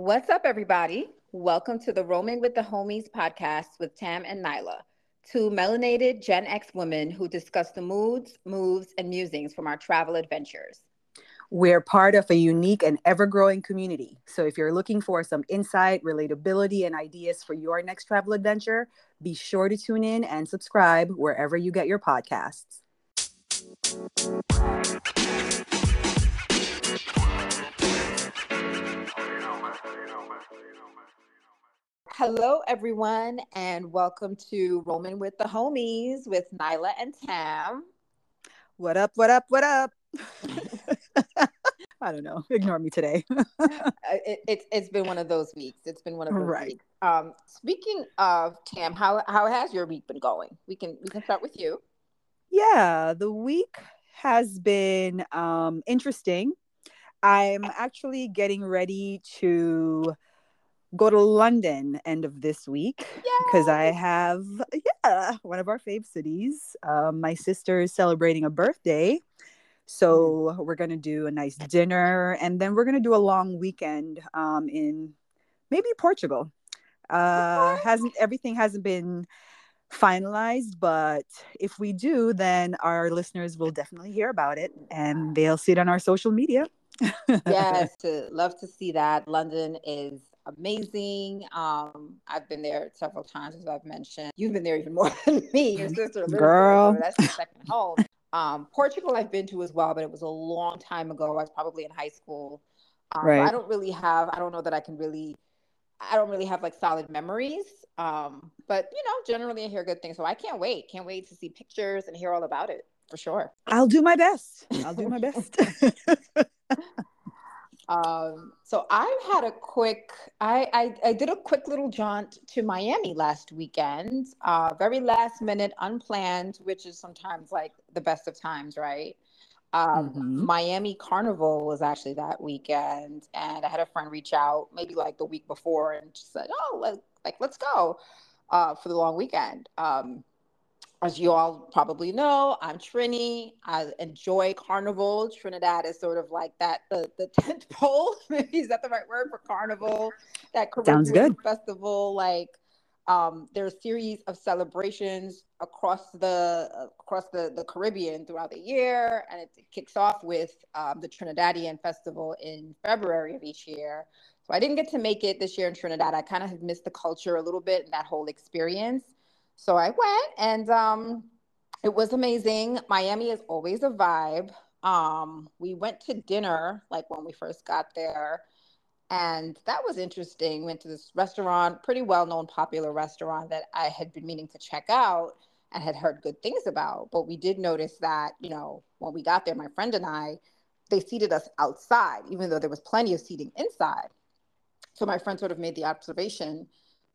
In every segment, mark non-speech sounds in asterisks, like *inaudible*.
What's up, everybody? Welcome to the Roaming with the Homies podcast with Tam and Nyla, two melanated Gen X women who discuss the moods, moves, and musings from our travel adventures. We're part of a unique and ever growing community. So if you're looking for some insight, relatability, and ideas for your next travel adventure, be sure to tune in and subscribe wherever you get your podcasts. Hello, everyone, and welcome to Roaming with the Homies with Nyla and Tam. What up, what up, what up? *laughs* I don't know. Ignore me today. *laughs* it, it's it's been one of those weeks. It's been one of those right. weeks. Um, speaking of Tam, how how has your week been going? We can we can start with you. Yeah, the week has been um, interesting. I'm actually getting ready to go to London end of this week because I have yeah one of our fave cities. Um, my sister is celebrating a birthday, so mm. we're gonna do a nice dinner and then we're gonna do a long weekend um, in maybe Portugal. Uh, hasn't everything hasn't been finalized, but if we do, then our listeners will definitely hear about it and they'll see it on our social media. *laughs* yes, love to see that. London is amazing. Um, I've been there several times, as I've mentioned. You've been there even more *laughs* than me. Your sister, girl, that's your second home. Um, Portugal, I've been to as well, but it was a long time ago. I was probably in high school. Um, right. I don't really have. I don't know that I can really. I don't really have like solid memories. Um, but you know, generally I hear good things. So I can't wait. Can't wait to see pictures and hear all about it for sure. I'll do my best. I'll do my *laughs* best. *laughs* Um, so I had a quick, I, I, I, did a quick little jaunt to Miami last weekend, uh, very last minute, unplanned, which is sometimes like the best of times, right? Um, mm-hmm. Miami Carnival was actually that weekend, and I had a friend reach out maybe like the week before and just said, "Oh, like, like let's go uh, for the long weekend." Um, as you all probably know, I'm Trini. I enjoy Carnival. Trinidad is sort of like that the the *laughs* tent pole. Maybe is that the right word for Carnival? That Caribbean Sounds good. festival. Like um, there's a series of celebrations across the across the, the Caribbean throughout the year, and it, it kicks off with um, the Trinidadian Festival in February of each year. So I didn't get to make it this year in Trinidad. I kind of have missed the culture a little bit and that whole experience. So I went and um, it was amazing. Miami is always a vibe. Um, we went to dinner like when we first got there. And that was interesting. Went to this restaurant, pretty well known, popular restaurant that I had been meaning to check out and had heard good things about. But we did notice that, you know, when we got there, my friend and I, they seated us outside, even though there was plenty of seating inside. So my friend sort of made the observation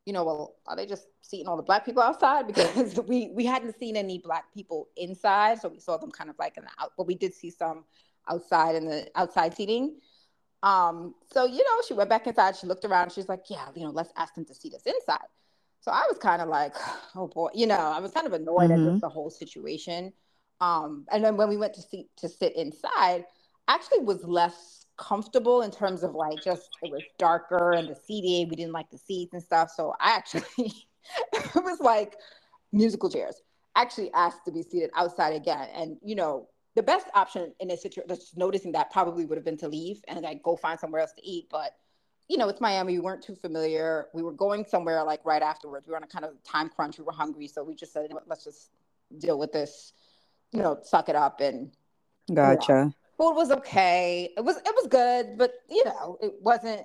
you know, well, are they just seeing all the black people outside? *laughs* Because we we hadn't seen any black people inside, so we saw them kind of like in the out, but we did see some outside in the outside seating. Um, so you know, she went back inside. She looked around. She's like, "Yeah, you know, let's ask them to seat us inside." So I was kind of like, *sighs* "Oh boy," you know, I was kind of annoyed mm-hmm. at just the whole situation. Um, and then when we went to see to sit inside, actually was less comfortable in terms of like just it was darker and the seating we didn't like the seats and stuff. So i actually *laughs* it was like musical chairs. Actually asked to be seated outside again. And you know the best option in a situation just noticing that probably would have been to leave and like go find somewhere else to eat. But you know it's miami we weren't too familiar. We were going somewhere like right afterwards. We were on a kind of time crunch. We were hungry. So we just said let's just deal with this you know suck it up and gotcha you know, food was okay. It was it was good, but you know, it wasn't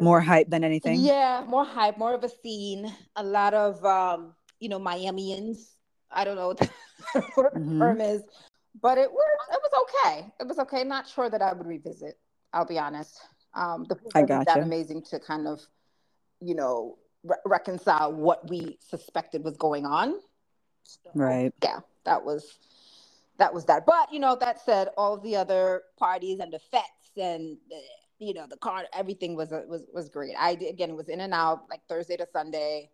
more hype than anything. Yeah, more hype, more of a scene. A lot of um, you know, Miamians. I don't know what the *laughs* mm-hmm. term is, but it was it was okay. It was okay. Not sure that I would revisit. I'll be honest. Um, the food I gotcha. that amazing to kind of, you know, re- reconcile what we suspected was going on. So, right. Yeah, that was that was that. But you know, that said, all the other parties and the fetes and the, you know the car, everything was was was great. I again was in and out like Thursday to Sunday.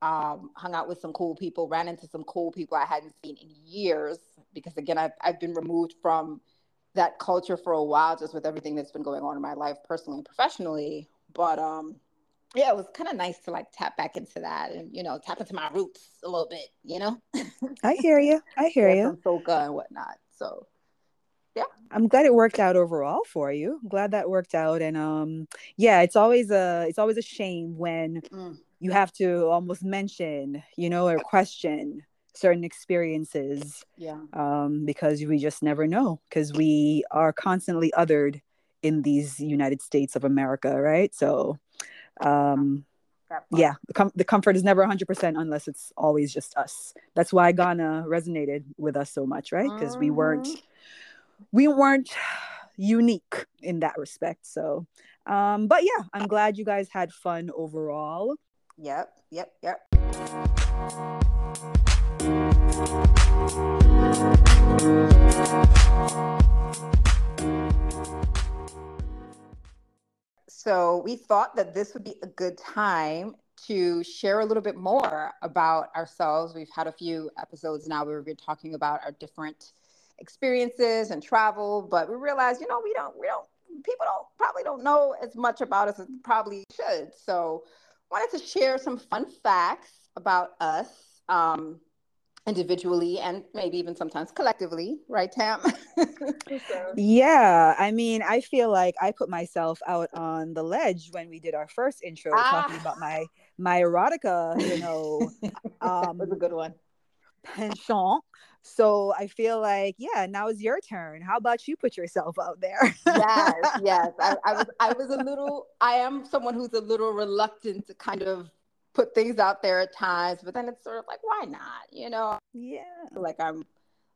Um, hung out with some cool people, ran into some cool people I hadn't seen in years because again I've I've been removed from that culture for a while just with everything that's been going on in my life personally and professionally. But um, yeah, it was kind of nice to like tap back into that and you know tap into my roots a little bit. You know. *laughs* I hear you. I hear yeah, you. Some soca and whatnot. So yeah i'm glad it worked out overall for you I'm glad that worked out and um yeah it's always a it's always a shame when Mm. you have to almost mention you know or question certain experiences yeah um because we just never know because we are constantly othered in these united states of america right so um yeah the, com- the comfort is never 100% unless it's always just us that's why ghana resonated with us so much right because we weren't Mhm. we weren't unique in that respect so um but yeah i'm glad you guys had fun overall Yep. Yep. Yep. So we thought that this would be a good time to share a little bit more about ourselves. We've had a few episodes now where we've been talking about our different experiences and travel, but we realized, you know, we don't, we don't, people don't probably don't know as much about us as probably should. So wanted to share some fun facts about us um, individually and maybe even sometimes collectively, right, Tam? So- yeah i mean i feel like i put myself out on the ledge when we did our first intro talking Ah. about my my erotica you know *laughs* that was a um good one. penchant so i feel like yeah now it's your turn how about you put yourself out there yes, *laughs* yes. I, I was I was a little I am someone who's a little reluctant to kind of put things out there at times, but then it's sort of like, why not? You know, yeah like I'm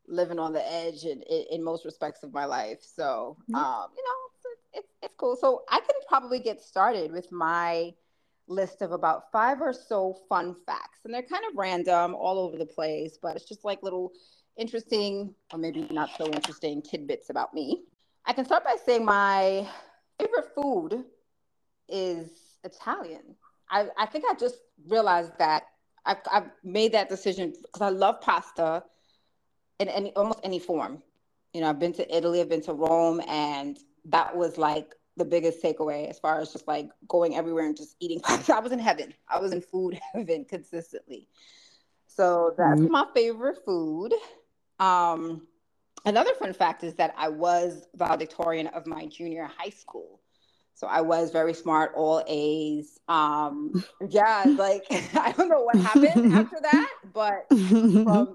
living on the edge in, in, in most respects of my life. So Yeah. um, you know, it's, it's it's cool. So I can probably get started with my list of about five or so fun facts. And they're kind of random all over the place, but it's just like little interesting or maybe not so interesting tidbits about me. I can start by saying my favorite food is Italian. I, I think I just realized that I've, I've made that decision because I love pasta in any almost any form. You know, I've been to Italy, I've been to Rome, and that was like the biggest takeaway as far as just like going everywhere and just eating *laughs* pasta. I was in heaven. I was in food *laughs* heaven consistently. So that's Mm. my favorite food. Um, another fun fact is that I was valedictorian of my junior high school. So I was very smart, all A's. Um, yeah, like *laughs* I don't know what happened after that, but from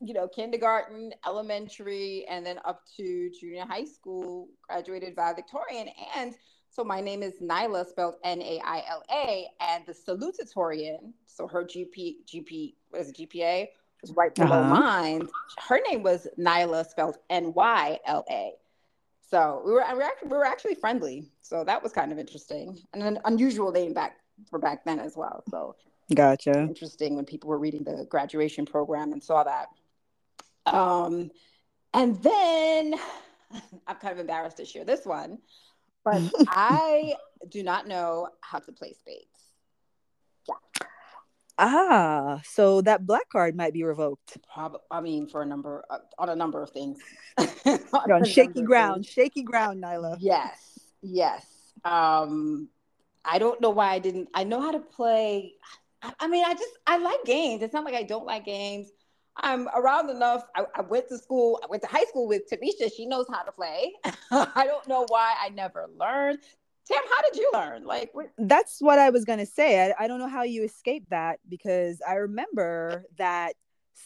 you know kindergarten, elementary, and then up to junior high school, graduated valedictorian. And so my name is Nyla, spelled N-A-I-L-A, and the salutatorian. So her GP, GP, what is it, GPA was right below Uh-huh. mine. Her name was Nyla, spelled N-Y-L-A. So we were we were actually, we were actually friendly. So that was kind of interesting and an unusual name back for back then as well. So gotcha interesting when people were reading the graduation program and saw that. Um, and then *laughs* I'm kind of embarrassed to share this one, but *laughs* I do not know how to play spades. Ah so that black card might be revoked Prob- I mean, for a number uh, on a number of things. *laughs* On shaky ground shaky ground nyla Yes, yes. Um, I don't know why I didn't. I know how to play. I, I mean, I just I like games. It's not like I don't like games. I'm around enough. I, I went to school. I went to high school with Tamisha. She knows how to play. *laughs* I don't know why I never learned. Tam, how did you learn? Like, what, that's what I was gonna say. I, I don't know how you escaped that because I remember that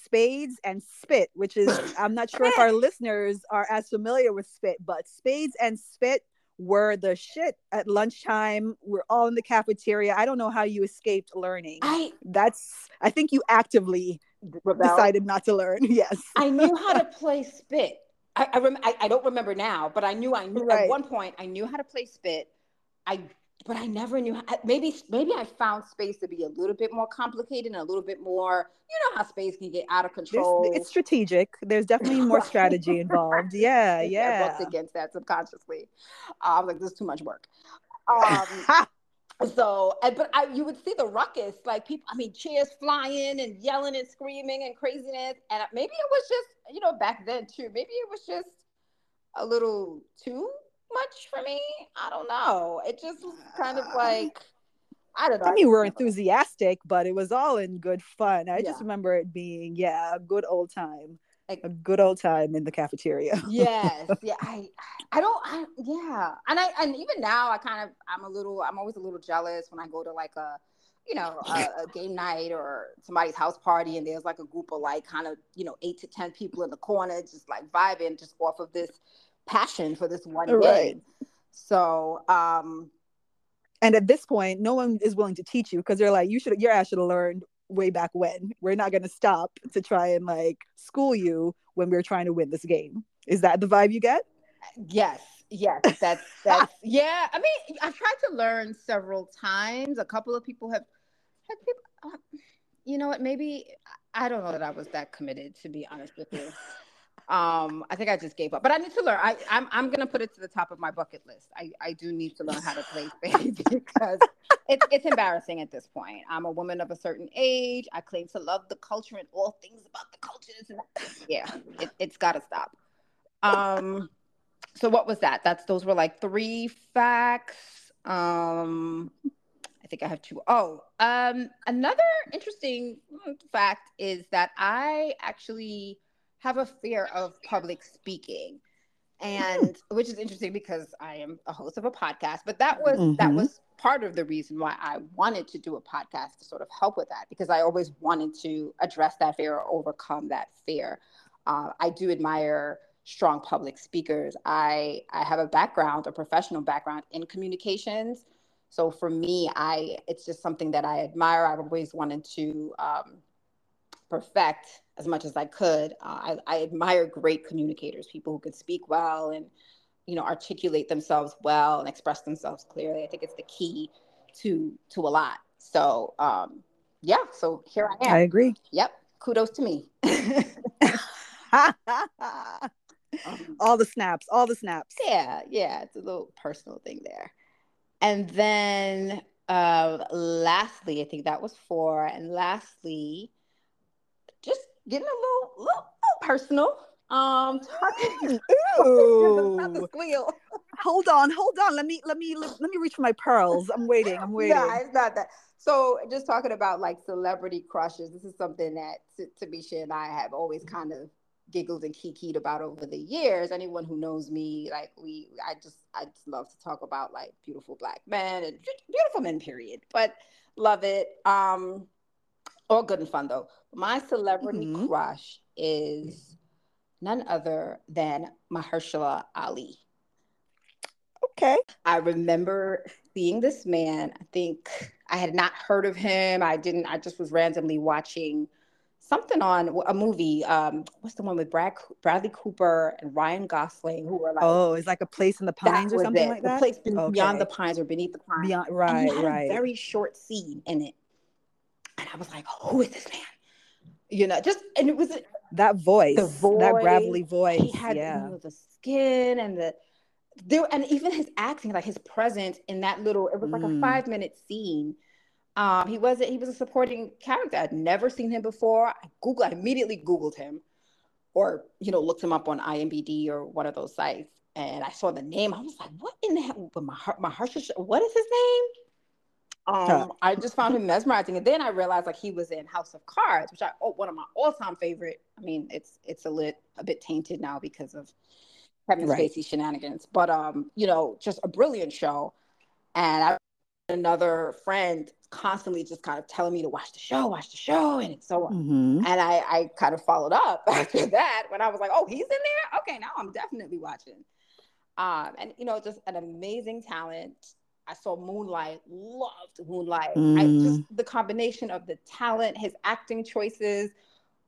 spades and spit, which is I'm not sure if our *laughs* listeners are as familiar with spit, but spades and spit were the shit at lunchtime. We're all in the cafeteria. I don't know how you escaped learning. I That's I think you actively rebelled. decided not to learn. *laughs* Yes. I knew how to play spit. I I, rem- I I don't remember now, but I knew I knew Right. at one point I knew how to play spit. I but I never knew how, maybe maybe I found spades to be a little bit more complicated and a little bit more you know how spades can get out of There's, control. it's strategic. There's definitely *laughs* more strategy involved. Yeah, *laughs* I yeah. bucked against that subconsciously. Uh, I was like, this is too much work. Um, *laughs* so, but I, you would see the ruckus, like people, I mean, chairs flying and yelling and screaming and craziness. And maybe it was just, you know, back then too, maybe it was just a little too much for me. I don't know. It just was kind of uh, like I don't know. I mean, we were enthusiastic, but it was all in good fun. I yeah. just remember it being, yeah, a good old time. Like, a good old time in the cafeteria. *laughs* yes. Yeah. I I don't I yeah. And I and even now I kind of I'm a little I'm always a little jealous when I go to like a you know, a, *laughs* a, game night or somebody's house party and there's like a group of like kind of, you know, eight to 10 people in the corner just like vibing just off of this passion for this one right. game. So, um, and at this point, no one is willing to teach you because they're like, you should, your ass should have learned way back when. We're not going to stop to try and like school you when we're trying to win this game. Is that the vibe you get? Yes. Yes, that's *laughs* that's yeah. I mean, I've tried to learn several times. A couple of people have had people. Uh, you know what? Maybe I don't know that I was that committed. To be honest with you, *laughs* um, I think I just gave up. But I need to learn. I, I'm I'm gonna put it to the top of my bucket list. I, I do need to learn how to play spades *laughs* because it's it's embarrassing at this point. I'm a woman of a certain age. I claim to love the culture and all things about the cultures, and yeah, it, it's got to stop. Um, so what was that? That's those were like three facts. Um, I think I have two. Oh, um, another interesting fact is that I actually have a fear of public speaking and which is interesting because I am a host of a podcast. But that was mm-hmm. that was part of the reason why I wanted to do a podcast to sort of help with that because I always wanted to address that fear or overcome that fear. Uh, I do admire strong public speakers. I I have a background, a professional background in communications. So for me, I it's just something that I admire. I've always wanted to um, perfect as much as I could. Uh, I, I admire great communicators, people who can speak well and you know articulate themselves well and express themselves clearly. I think it's the key to to a lot. So um, yeah, so here I am. I agree. Yep. Kudos to me. *laughs* all the snaps, all the snaps. Yeah, yeah, it's a little personal thing there. And then uh lastly, I think that was four. And lastly, getting a little, little, little personal. Um, talking. Ooh. *laughs* squeal. hold on, hold on. Let me, let me, let, me reach for my pearls. I'm waiting. I'm *laughs* waiting. Yeah, it's not that. So, just talking about like celebrity crushes. This is something that Tamisha and I have always kind of giggled and kikied about over the years. Anyone who knows me, like we, I just, I just love to talk about like beautiful black men and beautiful men, period. But love it. Um, all good and fun though. My celebrity mm-hmm. crush is none other than Mahershala Ali. Okay. I remember seeing this man. I think I had not heard of him. I didn't, I just was randomly watching something on a movie. Um, what's the one with Brad Bradley Cooper and Ryan Gosling, who were like, oh, it's like a place in the pines or something it. like that. The place okay. beyond the pines or beneath the pines. Beyond, right, right. very short scene in it, and I was like, who is this man? You know, just and it was that voice, the voice, that gravelly voice. He had yeah. you know, the skin and the there, and even his acting, like his presence in that little. It was like mm. a five minute scene um, he wasn't. He was a supporting character. I'd never seen him before. I Google. I immediately Googled him, or you know, looked him up on IMDb or one of those sites, and I saw the name. I was like, "What in the hell?" But my heart, my heart, what is his name? Um, huh. I just found him mesmerizing, and then I realized like he was in House of Cards, which I oh, one of my all time favorite. I mean, it's it's a lit a bit tainted now because of Kevin right. Spacey shenanigans, but um, you know, just a brilliant show. And I another friend constantly just kind of telling me to watch the show, watch the show, and so on. Mm-hmm. And I, I kind of followed up *laughs* after that when I was like, oh, he's in there? Okay, now I'm definitely watching. Um, and you know, just an amazing talent. I saw Moonlight, loved Moonlight. Mm. I just the combination of the talent, his acting choices,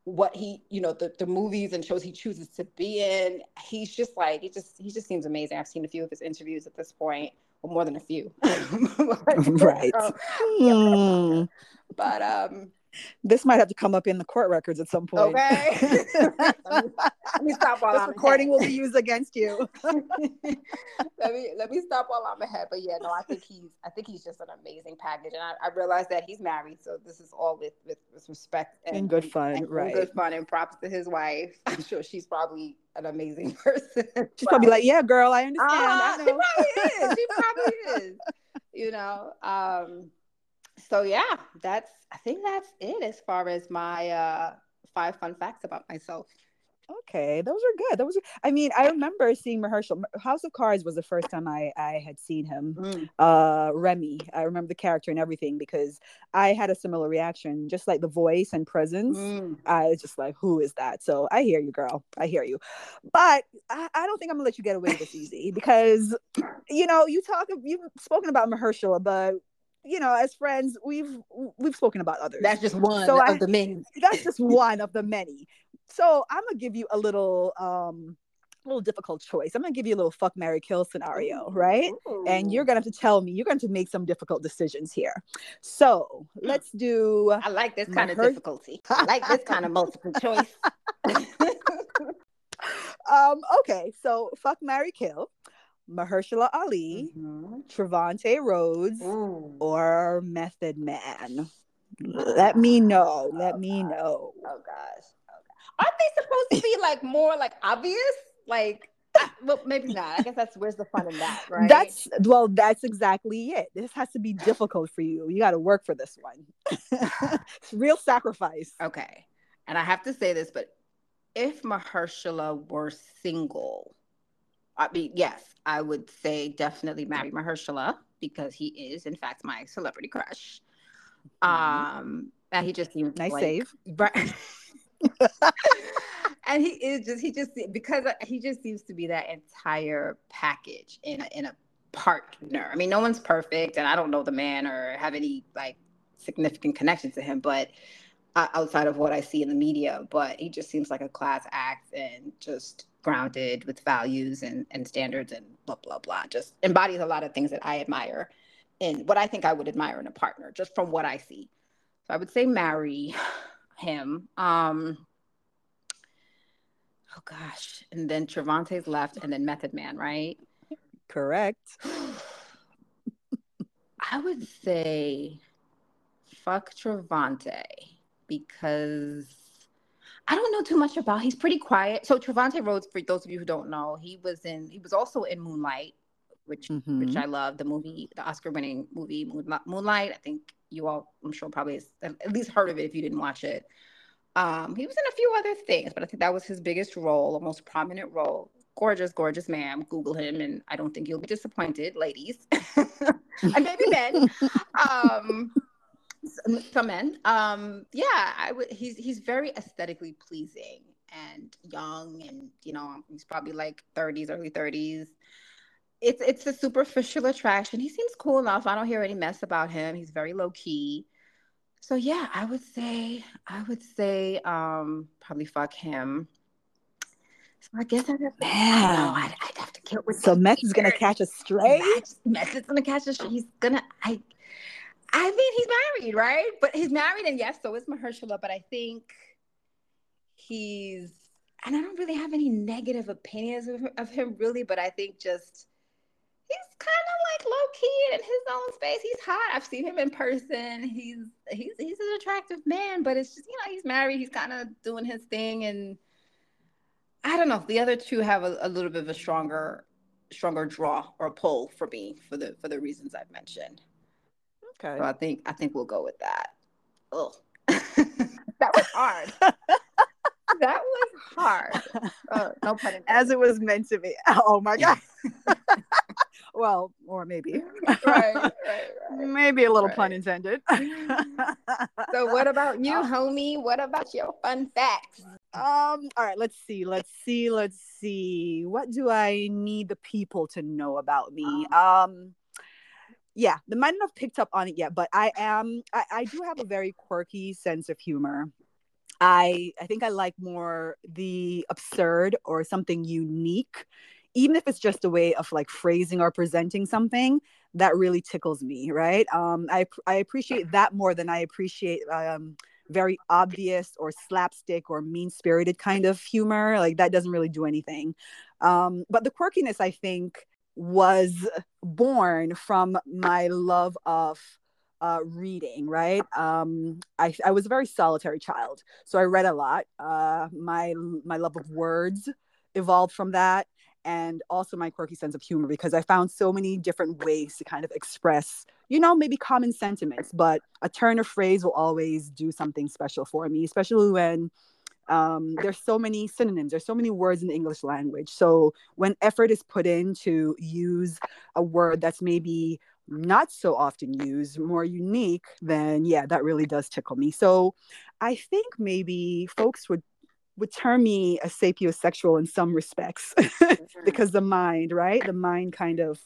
what he, you know, the, the movies and shows he chooses to be in. He's just like, he just he just seems amazing. I've seen a few of his interviews at this point well, more than a few. *laughs* *laughs* right. So, yeah. Hmm. But um this might have to come up in the court records at some point. Okay. *laughs* let, me, let me stop while this I'm recording ahead. will be used against you. *laughs* *laughs* let me let me stop while I'm ahead. But yeah, no, I think he's I think he's just an amazing package. And I, I realize that he's married, so this is all with with with respect and, and good fun, and, right? good fun, and props to his wife. I'm sure she's probably an amazing person. She's probably like, "Yeah, girl, I understand. Uh, I know. She probably is. She probably is. You know. Um, so yeah, that's. I think that's it as far as my uh, five fun facts about myself. Okay, those are good. Those, are, I mean, I remember seeing Mahershala. House of Cards was the first time I I had seen him. Mm. Uh, Remy, I remember the character and everything because I had a similar reaction, just like the voice and presence. Mm. I was just like, who is that? So I hear you, girl. I hear you, but I, I don't think I'm gonna let you get away with this easy because, you know, you talk, you've spoken about Mahershala, but you know, as friends, we've we've spoken about others. That's just one so of I, the many. *laughs* That's just one of the many. So I'm gonna give you a little um a little difficult choice. I'm gonna give you a little fuck Mary Kill scenario, right? Ooh. And you're gonna have to tell me, you're going to have to make some difficult decisions here. So hmm. let's do I like this kind of difficulty. I like this kind of *laughs* multiple choice. *laughs* um, okay, so fuck Mary Kill. Mahershala Ali, mm-hmm. Trevante Rhodes, Ooh. or Method Man. Let me know. Let oh, me gosh. know. Oh gosh aren't they supposed to be like more like obvious? Like well, maybe not. I guess that's where's the fun in that, right? That's well, that's exactly it. This has to be difficult for you. You got to work for this one. *laughs* it's real sacrifice. Okay, and I have to say this, but if Mahershala were single, I mean, yes, I would say definitely marry Mahershala because he is, in fact, my celebrity crush. Mm-hmm. Um, and he just seems nice like, save. *laughs* And he is just he just because he just seems to be that entire package in a, in a partner. I mean, no one's perfect, and I don't know the man or have any like significant connection to him, but outside of what I see in the media, but he just seems like a class act and just grounded with values and, and standards and blah blah blah. Just embodies a lot of things that I admire and what I think I would admire in a partner, just from what I see. So I would say marry him. Um, oh gosh, and then Trevante's left, and then Method Man, right? Correct. *sighs* I would say fuck Trevante because I don't know too much about. He's pretty quiet. So Trevante Rhodes, for those of you who don't know, he was in. He was also in Moonlight, which mm-hmm. which I love. The movie, the Oscar-winning movie Moonlight. I think you all, I'm sure, probably at least heard of it if you didn't watch it. Um, he was in a few other things, but I think that was his biggest role, a most prominent role. Gorgeous, gorgeous man. Google him, and I don't think you'll be disappointed, ladies, *laughs* and maybe men. *laughs* um, some men. Um, yeah, I would. He's he's very aesthetically pleasing and young, and you know, he's probably like 30s, early 30s it's it's a superficial attraction. He seems cool enough. I don't hear any mess about him. He's very low key. So yeah, I would say I would say um probably fuck him. So I guess I'd have to, I I'd, I'd have to kill with So Meth is gonna catch a stray. Meth is gonna catch a stray. He's gonna I I mean he's married, right? But he's married and yes, so is Mahershala, but I think he's and I don't really have any negative opinions of, of him really, but I think just he's kind of like low key in his own space. He's hot. I've seen him in person. He's he's he's an attractive man, but it's just you know he's married. He's kind of doing his thing, and I don't know. The other two have a, a little bit of a stronger stronger draw or pull for me for the for the reasons I've mentioned. Okay. So I think I think we'll go with that. Oh, *laughs* that was hard. *laughs* that was hard. Uh, no pun *laughs* intended. As it was meant to be. Oh my god well, or maybe. right, right, right. Maybe a little right. pun intended. so what about you, homie? What about your fun facts? Um, all right, let's see. Let's see. Let's see. What do I need the people to know about me? Um, um yeah, they might not have picked up on it yet, but I am I, I do have a very quirky sense of humor. I I think I like more the absurd or something unique even if it's just a way of like phrasing or presenting something that really tickles me right um i i appreciate that more than i appreciate um very obvious or slapstick or mean spirited kind of humor like that doesn't really do anything um but the quirkiness i think was born from my love of uh, reading, right? Um, I, I was a very solitary child, so I read a lot. Uh, my my love of words evolved from that, and also my quirky sense of humor because I found so many different ways to kind of express, you know, maybe common sentiments. But a turn of phrase will always do something special for me, especially when um, there's so many synonyms there's so many words in the english language so when effort is put in to use a word that's maybe not so often used, more unique, then yeah, that really does tickle me. So I think maybe folks would would term me a sapiosexual in some respects *laughs* mm-hmm. because the mind, right? The mind kind of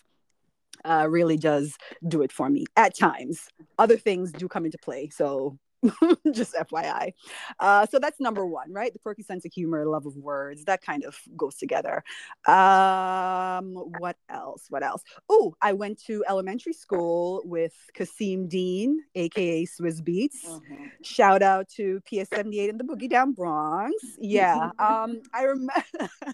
uh, really does do it for me at times. Other things do come into play. So *laughs* just FYI. Uh, so that's number one, right? The quirky sense of humor, love of words, that kind of goes together. Um, what else? What else? Oh, I went to elementary school with Kasseem Dean, aka Swizz Beatz. Mm-hmm. Shout out to PS 78 in the Boogie Down Bronx. *laughs* Yeah. um, I remember.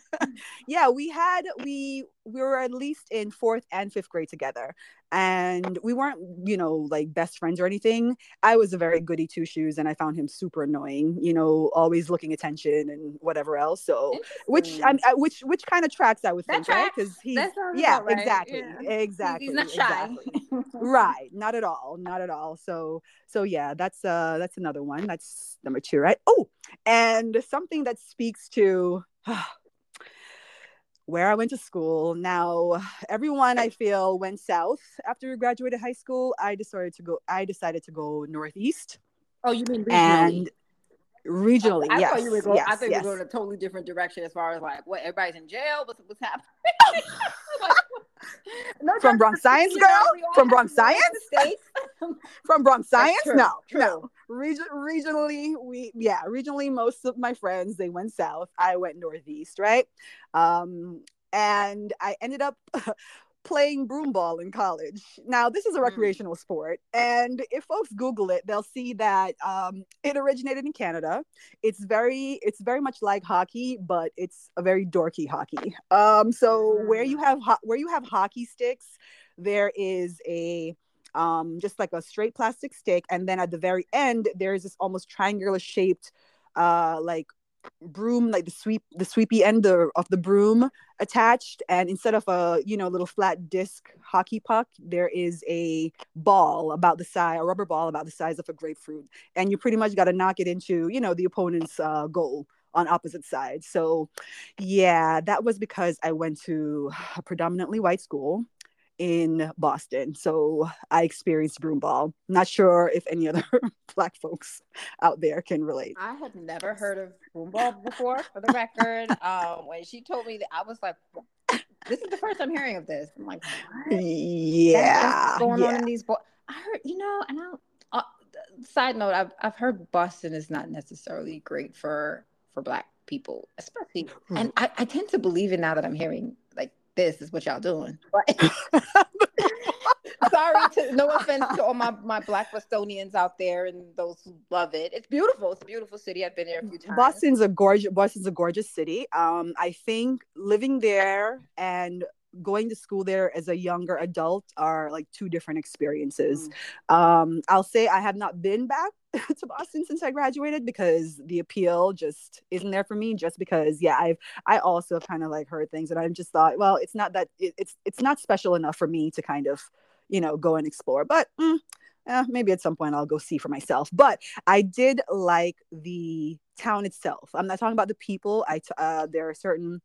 *laughs* yeah, we had we we were at least in fourth and fifth grade together and we weren't you know like best friends or anything. I was a very goody two shoes and i found him super annoying you know always looking attention and whatever else. So which i which which kind of tracks i would think right? because he's yeah right. exactly yeah. exactly he's not shy. exactly. *laughs* right not at all not at all. So so yeah that's uh that's another one. That's number two right? Oh and something that speaks to *sighs* where I went to school. Now, *sighs* everyone I feel went south after we graduated high school. I decided to go. I decided to go northeast. Oh, you mean regionally? And regionally, I, I yes, thought you were going. Yes, I thought yes. you were going a totally different direction as far as like what everybody's in jail. What's what's happening? *laughs* no, *laughs* from Bronx *laughs* Science, girl. From Bronx Science, from Bronx Science. No, true. no. Region, regionally, we yeah, regionally, most of my friends they went south. I went northeast, right? Um, and I ended up *laughs* playing broomball in college. Now, this is a mm. recreational mm. sport, and if folks Google it, they'll see that um, it originated in Canada. It's very, it's very much like hockey, but it's a very dorky hockey. Um, so mm. where you have ho- where you have hockey sticks, there is a um, just like a straight plastic stick, and then at the very end, there is this almost triangular shaped, uh, like broom like the sweep the sweepy end of, of the broom attached. And instead of a you know little flat disc hockey puck there is a ball about the size a rubber ball about the size of a grapefruit. And you pretty much got to knock it into you know the opponent's uh, goal on opposite sides. So yeah that was because i went to a predominantly white school in Boston. So I experienced broomball. Not sure if any other *laughs* black folks out there can relate. I had never heard of broomball before, for the record. *laughs* Um, when she told me that, I was like, "This is the first I'm hearing of this." I'm like, what? "Yeah, going yeah. on in these?" Bo-? I heard, you know, and I. Uh, side note, I've I've heard Boston is not necessarily great for for black people, especially, and I, I tend to believe it now that I'm hearing this is what y'all doing. *laughs* *laughs* Sorry to no offense to all my, my black Bostonians out there and those who love it. It's beautiful. It's a beautiful city. I've been there a few times. Boston's a gorgeous Boston's a gorgeous city. Um, I think living there and going to school there as a younger adult are like two different experiences. Mm. Um, I'll say I have not been back *laughs* to Boston since I graduated because the appeal just isn't there for me. Just because, yeah, I've I also kind of like heard things and I just thought, well, it's not that it, it's it's not special enough for me to kind of, you know, go and explore. But mm, eh, maybe at some point I'll go see for myself. But I did like the town itself. I'm not talking about the people. I t- uh, there are certain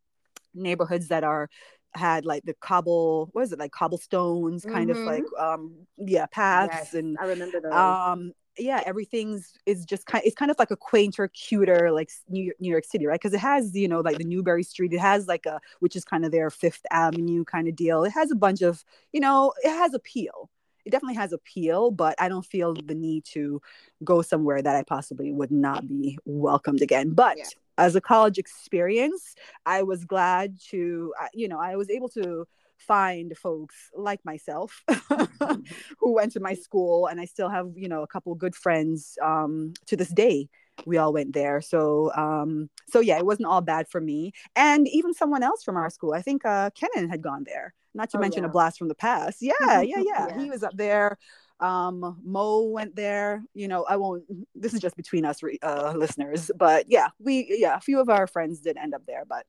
neighborhoods that are had like the cobble what is it like cobblestones kind mm-hmm. of like um yeah paths yes, and i remember those um yeah, everything's is just kind. It's kind of like a quainter, cuter, like New York, New York City, right? Because it has, you know, like the Newbury Street. It has like a, which is kind of their Fifth Avenue kind of deal. It has a bunch of, you know, it has appeal. It definitely has appeal, but I don't feel the need to go somewhere that I possibly would not be welcomed again. But yeah. As a college experience, I was glad to, you know, I was able to find folks like myself *laughs* who went to my school and i still have you know a couple good friends um, to this day we all went there. So um, so yeah it wasn't all bad for me. And even someone else from our school i think uh, kenan had gone there not to oh, mention yeah. a blast from the past. Yeah yeah *laughs* yeah, yeah. he was up there Um, Mo went there. You know, I won't. *laughs* This is just between us uh, listeners, but yeah, we yeah, a few of our friends did end up there. But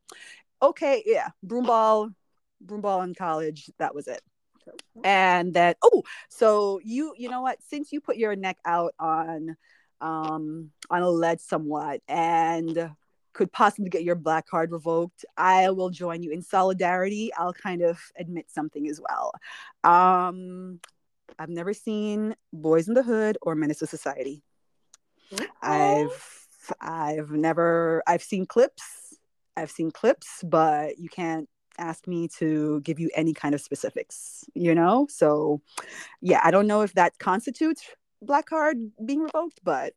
okay, yeah, broomball, broomball in college. That was it. And then oh, so you you know what? Since you put your neck out on um on a lead somewhat and could possibly get your black card revoked, I will join you in solidarity. I'll kind of admit something as well. Um, I've never seen Boys in the Hood or Menace to Society. I've I've never I've seen clips. I've seen clips, but you can't ask me to give you any kind of specifics, you know? So yeah, I don't know if that constitutes black card being revoked, but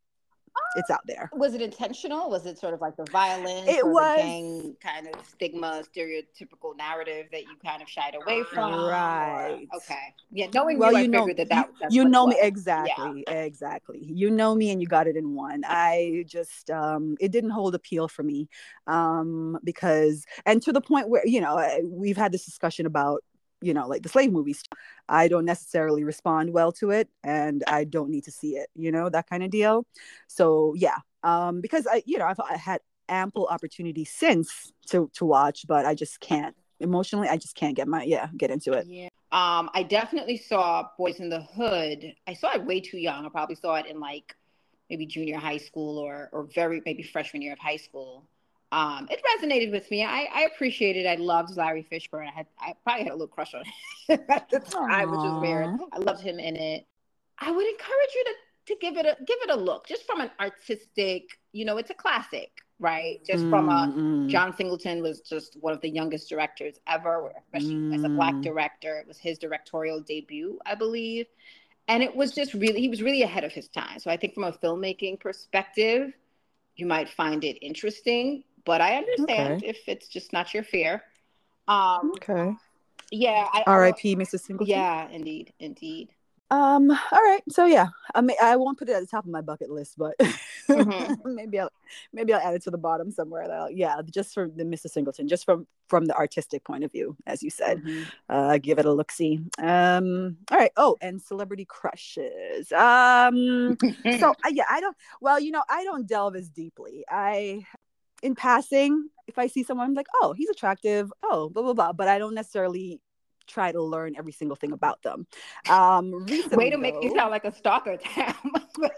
it's out there. Was it intentional? Was it sort of like the violence it was, gang kind of stigma, stereotypical narrative that you kind of shied away from? Right. Or, okay. Yeah. Knowing well, you, you know, figured that that you know me exactly, exactly. You know me, and you got it in one. I just, um, it didn't hold appeal for me, um, because, and to the point where you know, we've had this discussion about you know like the slave movies i don't necessarily respond well to it and i don't need to see it you know that kind of deal so yeah um because i you know i've I had ample opportunity since to to watch but i just can't emotionally i just can't get my yeah get into it Yeah. Um, I definitely saw Boys in the Hood. I saw it way too young. I probably saw it in like maybe junior high school or or very maybe freshman year of high school. Um, it resonated with me. I, I appreciated. I loved Larry Fishburne. I had I probably had a little crush on him *laughs* at the time, which was weird. I loved him in it. I would encourage you to to give it a give it a look, just from an artistic. You know, it's a classic, right? Just from a Mm, mm. John Singleton was just one of the youngest directors ever, especially as a black Mm. director. It was his directorial debut, I believe. And it was just really, he was really ahead of his time. So I think from a filmmaking perspective, you might find it interesting, but I understand Okay. if it's just not your fear. Um, okay yeah. I, rip Mrs. singleton Yeah, indeed, indeed. Um. All right. So yeah, I mean, I won't put it at the top of my bucket list, but Mhm. *laughs* maybe I'll maybe I'll add it to the bottom somewhere. That'll, yeah, just from the Mrs. Singleton, just from from the artistic point of view, as you said. Mhm. Uh, give it a look. See. Um. All right. Oh, and celebrity crushes. Um. so *laughs* uh, yeah, I don't. Well, you know, I don't delve as deeply. I, in passing, if I see someone, I'm like, oh, he's attractive. Oh, blah blah blah. But I don't necessarily try to learn every single thing about them. Um. Recently, Way to make you though- sound like a stalker, Tam. *laughs*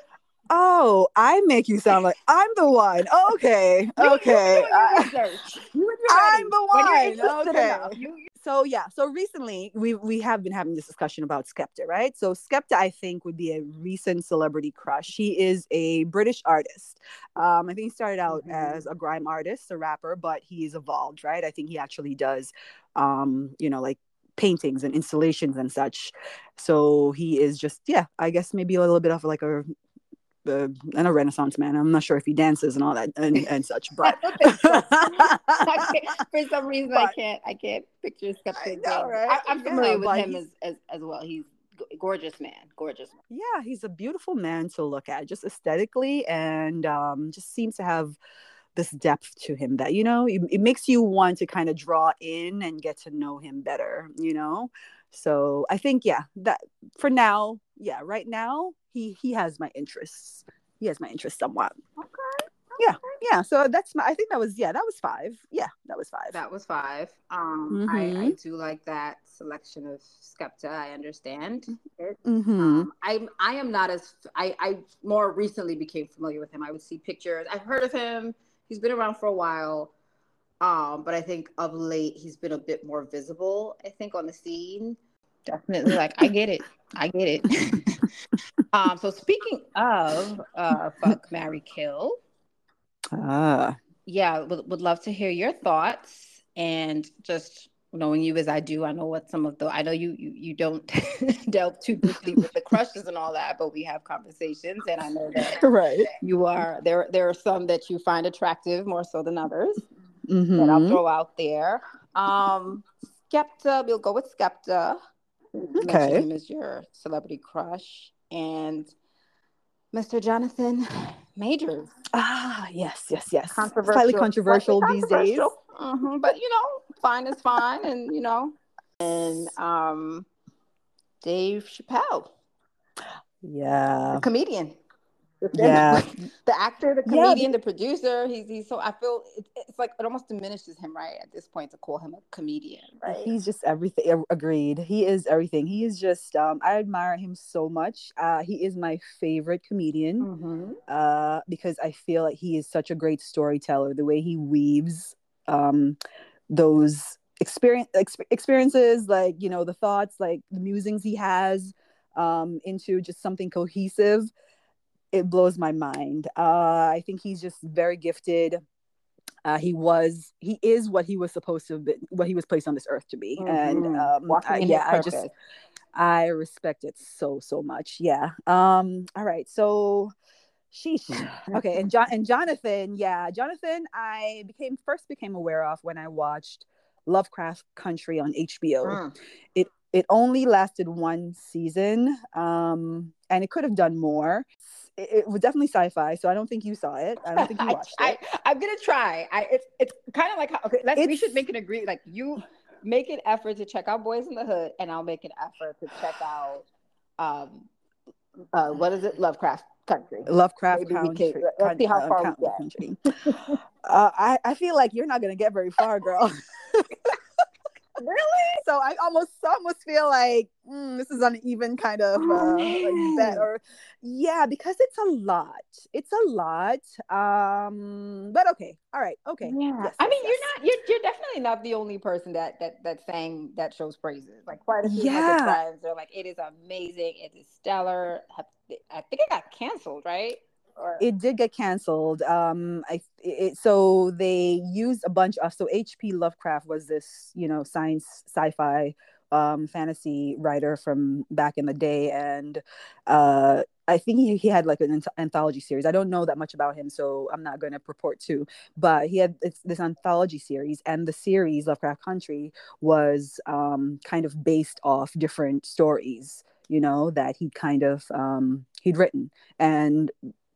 Oh, I make you sound like I'm the one. Okay, You- you okay. your Uh, research. *laughs* You I'm the one. Okay. enough, you- you- so yeah, so recently we we have been having this discussion about Skepta, right? So Skepta, I think, would be a recent celebrity crush. He is a British artist. Um, I think he started out Mhm. as a grime artist, a rapper, but he's evolved, right? I think he actually does, um, you know, like paintings and installations and such. So he is just, yeah, I guess maybe a little bit of like a uh, and a renaissance man i'm not sure if he dances and all that and, and such *laughs* but I don't think so. I can't- for some reason I can't I can't picture I know, right? I, am familiar Yeah, with him as, as as well. He's gorgeous man, gorgeous. Man. yeah he's a beautiful man to look at just aesthetically and um just seems to have this depth to him that you know it, it makes you want to kind of draw in and get to know him better you know so i think yeah that for now yeah right now he he has my interests he has my interest somewhat Okay. yeah yeah so that's my i think that was yeah that was five yeah that was five That was five. Um, I, I Mhm. do like that selection of Skepta. I understand. it. mm-hmm. Um, I I am not as I I more recently became familiar with him. I would see pictures. I've heard of him. He's been around for a while. Um, but I think of late he's been a bit more visible, I think, on the scene. Definitely like I get it. I get it. *laughs* um, so speaking of uh fuck Mary Kill, ah yeah, would, would love to hear your thoughts and just knowing you as I do, I know what some of the I know you you, you don't *laughs* delve too deeply with the crushes and all that, but we have conversations and I know that *laughs* right you are there there are some that you find attractive more so than others mm-hmm. that I'll throw out there. Um Skepta, we'll go with Skepta. Okay. him as your celebrity crush and Mr. Jonathan Majors. Ah, yes, yes, yes. controversial, Slightly controversial slightly these days. controversial. Mhm, But you know, fine is fine, and you know, and um, Dave Chappelle. Yeah. The comedian. Yeah. the actor, the comedian, yeah. the producer. He's he's so I feel it, it's like it almost diminishes him right at this point to call him a comedian, right? He's just everything. Agreed. He is everything. He is just. Um, I admire him so much. Uh, he is my favorite comedian. Mm-hmm. Uh, because I feel like he is such a great storyteller. The way he weaves, um, those experience ex- experiences, like you know the thoughts, like the musings he has, um, into just something cohesive it blows my mind. Uh, I think he's just very gifted. Uh, he was, he is what he was supposed to be, what he was placed on this earth to be. Mm-hmm. And um, I, yeah, I just, I respect it so, so much. Yeah. Um, all right. So, sheesh. Okay. And John and Jonathan, yeah, Jonathan, I became first became aware of when I watched Lovecraft Country on HBO. Mm. It it only lasted one season, um, and it could have done more it, it, was definitely sci-fi, so I don't think you saw it. I don't think you *laughs* watched I, it. I, am gonna try. I it's it's kind of like how, okay. Let's we should make an agree. Like you make an effort to check out Boys in the Hood, and I'll make an effort to check out um uh what is it Lovecraft Country. Lovecraft Country. Can, let's see how uh, far uh, we get. *laughs* uh, I I feel like you're not gonna get very far, girl. *laughs* really? So I almost almost feel like mm, this is uneven kind of uh, like bet or yeah, because it's a lot. It's a lot. Um, but okay, all right, okay. Yeah, yes, I mean, yes. you're not you're you're definitely not the only person that that that sang that show's praises. Like quite a few yeah. They're like, it is amazing. It is stellar. I think it got canceled, right? Or... It did get canceled. Um, I it, so they used a bunch of so H.P. Lovecraft was this you know science sci-fi um, fantasy writer from back in the day, and uh, I think he, he had like an anthology series. I don't know that much about him, so I'm not going to purport to. But he had this, this, anthology series, and the series Lovecraft Country was um, kind of based off different stories, you know, that he kind of um, he'd written, and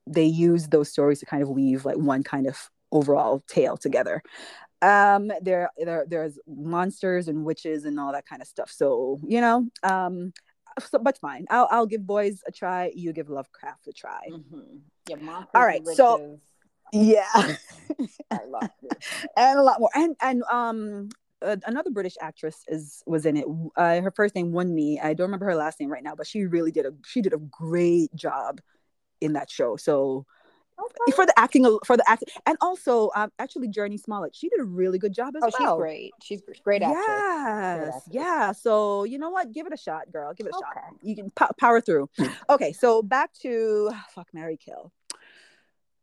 they use those stories to kind of weave like one kind of overall tale together um there there there's monsters and witches and all that kind of stuff so you know um so, but fine i'll i'll give boys a try you give lovecraft a try mm-hmm. yeah all right so yeah *laughs* I love *laughs* it. and a lot more and and um uh, another British actress is was in it. Uh, her first name Wunmi. I don't remember her last name right now, but she really did a she did a great job in that show. So okay. for the acting, for the acting, and also um, actually Jurnee Smollett, she did a really good job as well. oh, well. she's great. She's great actress. Yes, yeah. So you know what? Give it a shot, girl. Give it a okay. shot. You can po- power through. okay, so back to *sighs* fuck Mary Kill.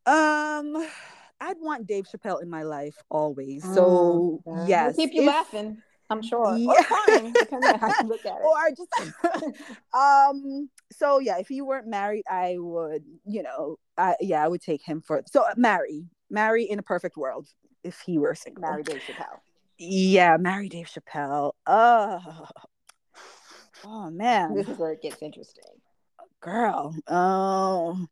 Um. *sighs* I'd want Dave Chappelle in my life always. So mm, yes, we'll keep you if, laughing. I'm sure. Yeah. Or crying, depending how you look at *laughs* it. or just *laughs* um so yeah, if you weren't married, I would, you know, I yeah, I would take him for so uh, marry. Marry in a perfect world if he were single. Marry Dave Chappelle. Yeah, marry Dave Chappelle. Oh, oh man. This is where it gets interesting. Girl. Oh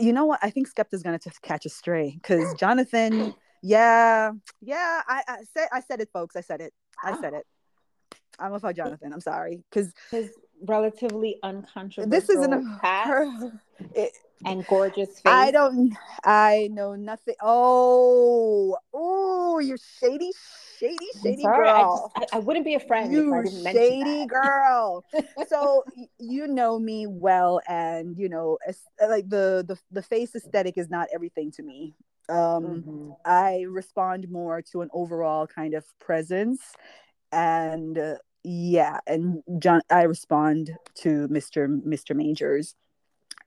you know what? I think Skepta's gonna just catch a stray because Jonathan *gasps* yeah, yeah. I, I said I said it, folks. I said it. I said it. I'm about Jonathan. I'm sorry because his relatively uncontroversial. This isn't a past *laughs* it, and gorgeous face. I don't. I know nothing. Oh, oh, you're shady, shady, shady sorry, girl. I, just, I, I, wouldn't be a friend. You shady girl. *laughs* so you know me well, and you know, like the the the face aesthetic is not everything to me. Um, mm-hmm. I respond more to an overall kind of presence, and uh, yeah, and John, I respond to Mister Mister Majors,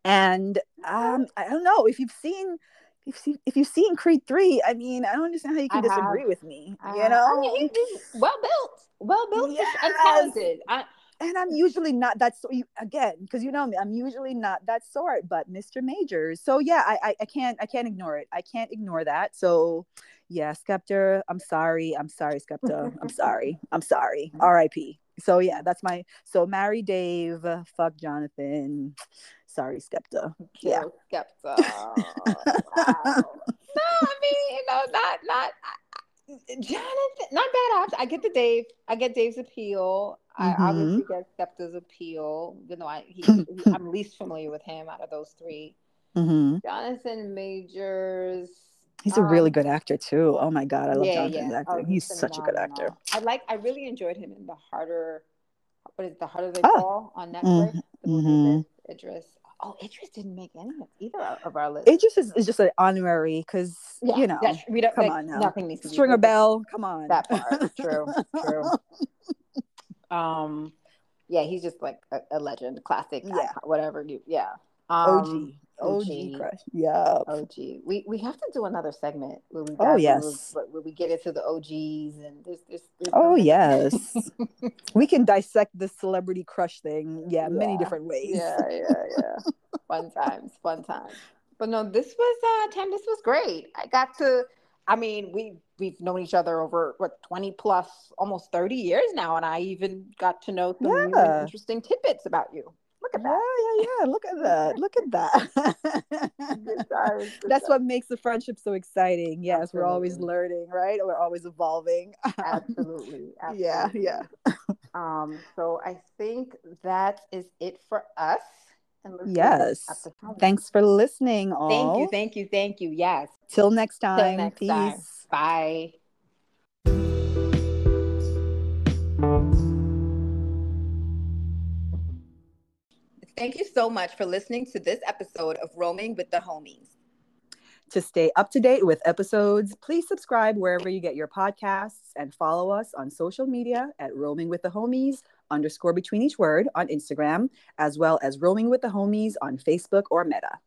and um, I don't know if you've seen. If, you, if you've seen Creed 3, I mean, I don't understand how you can I disagree have. with me. I you know? I mean, he's well built, well built yes. and talented. I, and I'm usually not that so again because you know me I'm usually not that sort but Mr. Majors so yeah I, I, I can't I can't ignore it. I can't ignore that. So yeah Skepta I'm sorry I'm sorry Skepta. I'm *laughs* sorry I'm sorry. R.I.P so yeah that's my so marry Dave fuck Jonathan. Sorry Skepta. Yeah. Skepta. *laughs* Wow. no I mean you know not not Jonathan, not bad ops. I get the Dave. I get Dave's appeal. I Mhm. obviously get SKEPTA's appeal, even though I he, *laughs* he- I'm least familiar with him out of those three. hmm Jonathan Majors. He's a really um, good actor too. Oh my god, I love yeah, Jonathan's yeah. acting. Oh, he's been such a good actor. I like. I really enjoyed him in the harder. What is it, the harder they Oh. fall on Netflix? The movie mhm. with Idris. Oh, Idris didn't make any of either of our lists. Just is, is just an honorary because Yeah, you know, we don't, come like, on now. Nothing needs to Stringer. Bell, come on. That part, true, true. *laughs* Um, yeah, he's just like a, a legend, classic, Yeah. icon, whatever. You, yeah. Um, OG, OG. crush. Yeah. OG. We we have to do another segment where we Oh, yes. where, where we get into the OGs and there's there's, there's Oh yes, *laughs* we can dissect the celebrity crush thing. Yeah, many different ways. yeah, yeah, yeah. fun *laughs* times, fun times. But no, this was uh Tam, this was great. I got to I mean, we we've known each other over what 20 plus almost 30 years now, and I even got to know some Yeah. interesting tidbits about you. At Yeah, that. yeah, yeah. Look at that. Look at that. *laughs* Good times, *laughs* good That's times. what makes the friendship so exciting. Yes, we're always learning, right? We're always evolving. absolutely, *laughs* yeah, absolutely. yeah. Um, so I think that is it for us. And let's leave it Yes. Thanks for listening, all. Thank you, thank you, thank you. Yes. Till next Till time. next Peace. time. Bye. Thank you so much for listening to this episode of Roaming with the Homies. To stay up to date with episodes, please subscribe wherever you get your podcasts and follow us on social media at Roaming with the Homies underscore between each word on Instagram, as well as Roaming with the Homies on Facebook or Meta.